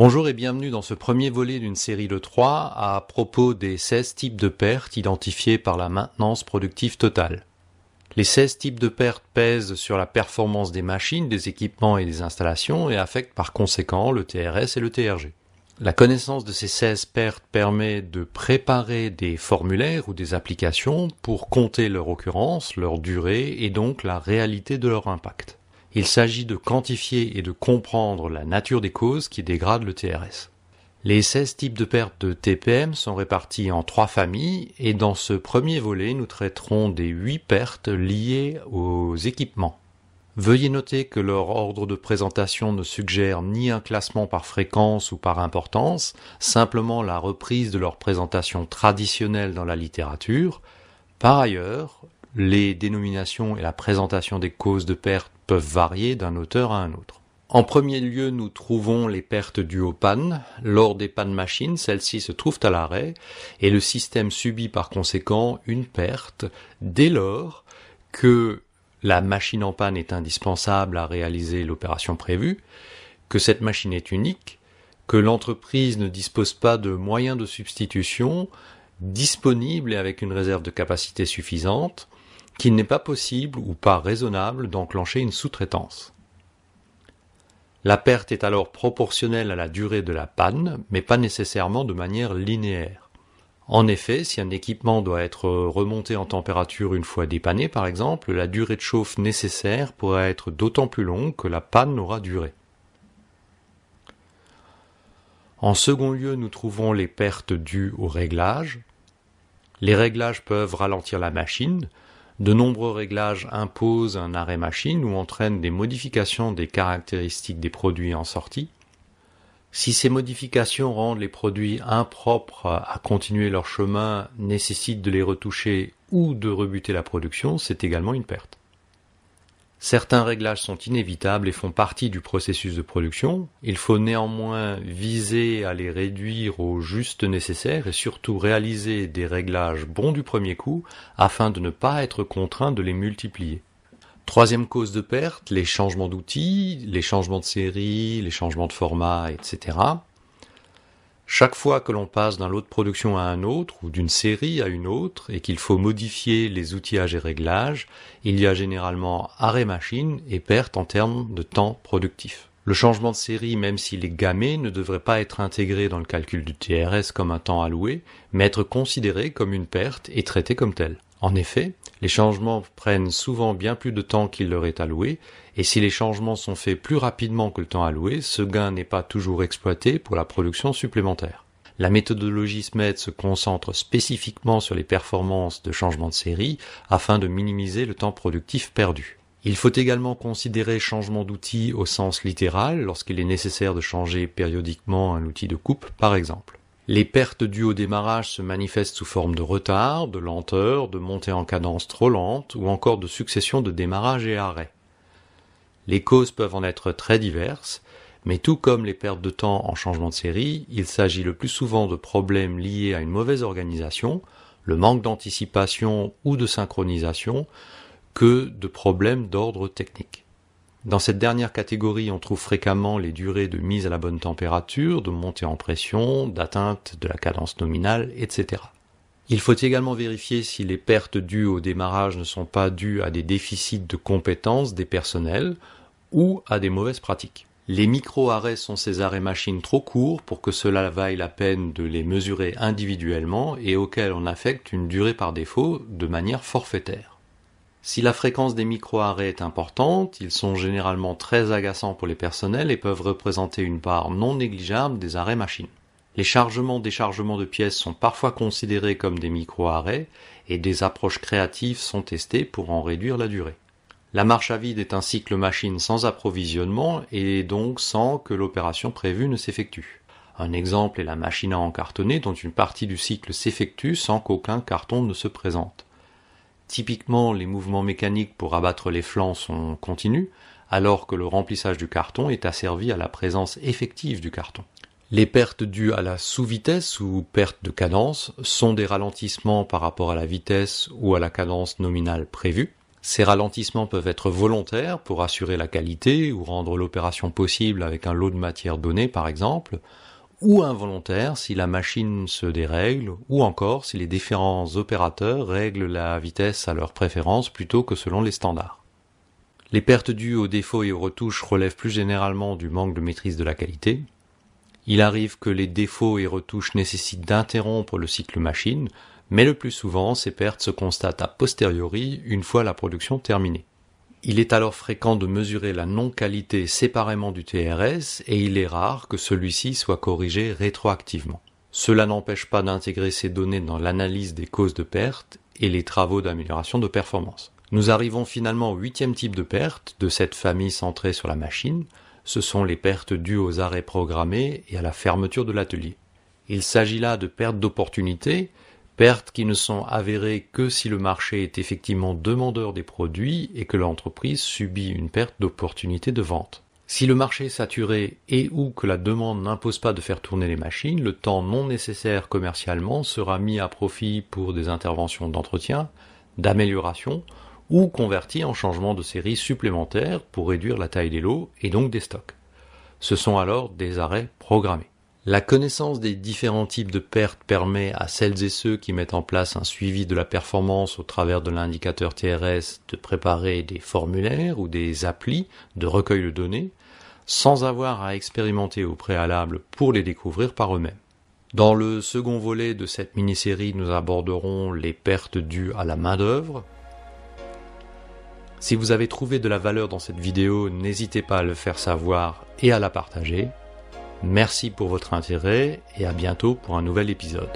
Bonjour et bienvenue dans ce premier volet d'une série de 3 à propos des 16 types de pertes identifiés par la maintenance productive totale. Les 16 types de pertes pèsent sur la performance des machines, des équipements et des installations et affectent par conséquent le TRS et le TRG. La connaissance de ces 16 pertes permet de préparer des formulaires ou des applications pour compter leur occurrence, leur durée et donc la réalité de leur impact. Il s'agit de quantifier et de comprendre la nature des causes qui dégradent le TRS. Les 16 types de pertes de TPM sont répartis en trois familles et dans ce premier volet, nous traiterons des 8 pertes liées aux équipements. Veuillez noter que leur ordre de présentation ne suggère ni un classement par fréquence ou par importance, simplement la reprise de leur présentation traditionnelle dans la littérature. Par ailleurs, les dénominations et la présentation des causes de perte peuvent varier d'un auteur à un autre. En premier lieu, nous trouvons les pertes dues aux pannes. Lors des pannes machines, celles-ci se trouvent à l'arrêt et le système subit par conséquent une perte dès lors que la machine en panne est indispensable à réaliser l'opération prévue, que cette machine est unique, que l'entreprise ne dispose pas de moyens de substitution disponibles et avec une réserve de capacité suffisante, qu'il n'est pas possible ou pas raisonnable d'enclencher une sous-traitance. La perte est alors proportionnelle à la durée de la panne, mais pas nécessairement de manière linéaire. En effet, si un équipement doit être remonté en température une fois dépanné, par exemple, la durée de chauffe nécessaire pourrait être d'autant plus longue que la panne aura duré. En second lieu, nous trouvons les pertes dues au réglage. Les réglages peuvent ralentir la machine, de nombreux réglages imposent un arrêt machine ou entraînent des modifications des caractéristiques des produits en sortie. Si ces modifications rendent les produits impropres à continuer leur chemin, nécessitent de les retoucher ou de rebuter la production, c'est également une perte. Certains réglages sont inévitables et font partie du processus de production. Il faut néanmoins viser à les réduire au juste nécessaire et surtout réaliser des réglages bons du premier coup afin de ne pas être contraint de les multiplier. Troisième cause de perte, les changements d'outils, les changements de série, les changements de format, etc. Chaque fois que l'on passe d'un lot de production à un autre, ou d'une série à une autre, et qu'il faut modifier les outillages et réglages, il y a généralement arrêt machine et perte en termes de temps productif. Le changement de série, même s'il est gammé, ne devrait pas être intégré dans le calcul du TRS comme un temps alloué, mais être considéré comme une perte et traité comme tel. En effet, les changements prennent souvent bien plus de temps qu'il leur est alloué, et si les changements sont faits plus rapidement que le temps alloué, ce gain n'est pas toujours exploité pour la production supplémentaire. La méthodologie SMED se concentre spécifiquement sur les performances de changement de série afin de minimiser le temps productif perdu. Il faut également considérer changement d'outil au sens littéral lorsqu'il est nécessaire de changer périodiquement un outil de coupe par exemple. Les pertes dues au démarrage se manifestent sous forme de retard, de lenteur, de montée en cadence trop lente ou encore de succession de démarrage et arrêt. Les causes peuvent en être très diverses, mais tout comme les pertes de temps en changement de série, il s'agit le plus souvent de problèmes liés à une mauvaise organisation, le manque d'anticipation ou de synchronisation, que de problèmes d'ordre technique. Dans cette dernière catégorie, on trouve fréquemment les durées de mise à la bonne température, de montée en pression, d'atteinte de la cadence nominale, etc. Il faut également vérifier si les pertes dues au démarrage ne sont pas dues à des déficits de compétences des personnels ou à des mauvaises pratiques. Les micro-arrêts sont ces arrêts machines trop courts pour que cela vaille la peine de les mesurer individuellement et auxquels on affecte une durée par défaut de manière forfaitaire. Si la fréquence des micro-arrêts est importante, ils sont généralement très agaçants pour les personnels et peuvent représenter une part non négligeable des arrêts machines. Les chargements-déchargements de pièces sont parfois considérés comme des micro-arrêts et des approches créatives sont testées pour en réduire la durée. La marche à vide est un cycle machine sans approvisionnement et donc sans que l'opération prévue ne s'effectue. Un exemple est la machine à encartonner dont une partie du cycle s'effectue sans qu'aucun carton ne se présente. Typiquement, les mouvements mécaniques pour abattre les flancs sont continus, alors que le remplissage du carton est asservi à la présence effective du carton. Les pertes dues à la sous-vitesse ou perte de cadence sont des ralentissements par rapport à la vitesse ou à la cadence nominale prévue. Ces ralentissements peuvent être volontaires pour assurer la qualité ou rendre l'opération possible avec un lot de matière donnée par exemple, ou involontaires si la machine se dérègle, ou encore si les différents opérateurs règlent la vitesse à leur préférence plutôt que selon les standards. Les pertes dues aux défauts et aux retouches relèvent plus généralement du manque de maîtrise de la qualité. Il arrive que les défauts et retouches nécessitent d'interrompre le cycle machine, mais le plus souvent ces pertes se constatent a posteriori une fois la production terminée. Il est alors fréquent de mesurer la non-qualité séparément du TRS et il est rare que celui-ci soit corrigé rétroactivement. Cela n'empêche pas d'intégrer ces données dans l'analyse des causes de perte et les travaux d'amélioration de performance. Nous arrivons finalement au huitième type de perte de cette famille centrée sur la machine. Ce sont les pertes dues aux arrêts programmés et à la fermeture de l'atelier. Il s'agit là de pertes d'opportunité pertes qui ne sont avérées que si le marché est effectivement demandeur des produits et que l'entreprise subit une perte d'opportunité de vente. Si le marché est saturé et ou que la demande n'impose pas de faire tourner les machines, le temps non nécessaire commercialement sera mis à profit pour des interventions d'entretien, d'amélioration ou converti en changement de série supplémentaire pour réduire la taille des lots et donc des stocks. Ce sont alors des arrêts programmés. La connaissance des différents types de pertes permet à celles et ceux qui mettent en place un suivi de la performance au travers de l'indicateur TRS de préparer des formulaires ou des applis de recueil de données sans avoir à expérimenter au préalable pour les découvrir par eux-mêmes. Dans le second volet de cette mini-série, nous aborderons les pertes dues à la main-d'œuvre. Si vous avez trouvé de la valeur dans cette vidéo, n'hésitez pas à le faire savoir et à la partager. Merci pour votre intérêt et à bientôt pour un nouvel épisode.